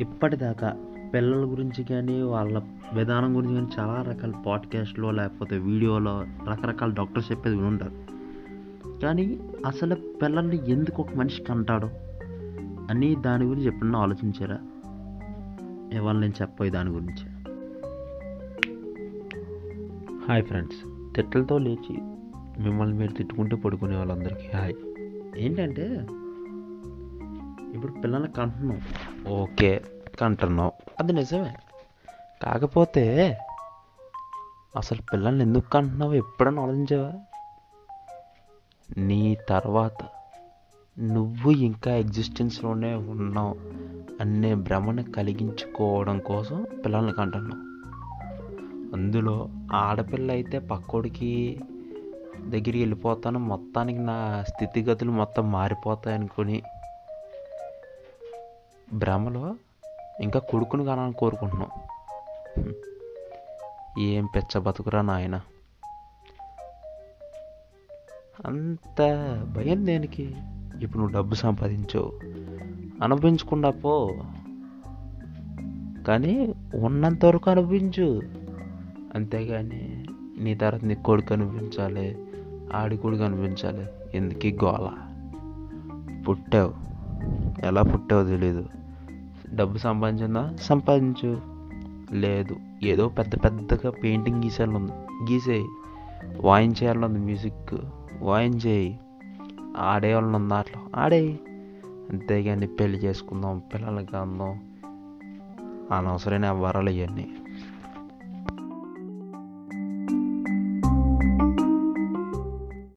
ఇప్పటిదాకా పిల్లల గురించి కానీ వాళ్ళ విధానం గురించి కానీ చాలా రకాల పాడ్కాస్ట్లో లేకపోతే వీడియోలో రకరకాల డాక్టర్స్ చెప్పేది విని ఉంటారు కానీ అసలు పిల్లల్ని ఎందుకు ఒక మనిషి కంటాడు అని దాని గురించి ఎప్పుడన్నా ఆలోచించారా? ఇవాళ నేను చెప్పబోయే దాని గురించి. హాయ్ ఫ్రెండ్స్ తిట్టలతో లేచి మిమ్మల్ని మీరు తిట్టుకుంటూ పడుకునే వాళ్ళందరికీ హాయ్. ఏంటంటే ఇప్పుడు పిల్లల్ని కంటున్నాం. ఓకే కంటున్నాం. అది నిజమే. కాకపోతే అసలు పిల్లల్ని ఎందుకు కంటున్నావు? ఎప్పుడన్నా ఆలోచించావా? నీ తర్వాత నువ్వు ఇంకా ఎగ్జిస్టెన్స్లోనే ఉన్నావు అనే భ్రమను కలిగించుకోవడం కోసం పిల్లల్ని కంటున్నావు. అందులో ఆడపిల్ల అయితే పక్కోడికి దగ్గరికి వెళ్ళిపోతాను. మొత్తానికి నా స్థితిగతులు మొత్తం మారిపోతాయి అనుకొని భ్రమలో ఇంకా కొడుకుని కానాలని కోరుకుంటున్నాం. ఏం పెచ్చ బతుకురా నాయన. అంత భయం దేనికి? ఇప్పుడు నువ్వు డబ్బు సంపాదించు. అనుభవించకుండా పో. కానీ ఉన్నంత వరకు అనుభవించు. అంతేగాని నీ తర్వాత నీ కొడుకు అనిపించాలి ఆడి కొడుకు అనిపించాలి ఎందుకు గోళ గోల? పుట్టావు. ఎలా పుట్టావు తెలీదు. డబ్బు సంపాదించిందా? సంపాదించు. లేదు. ఏదో పెద్ద పెద్దగా పెయింటింగ్ గీసేయాలని ఉంది. గీసేయి. వాయించేయాలని ఉంది మ్యూజిక్. వాయించేయి ఆడేయాలని ఉంది ఆటలో ఆడేయి. అంతేగాని పెళ్ళి చేసుకుందాం పిల్లలకి అందాం అనవసరమైన వరాలు ఇవన్నీ.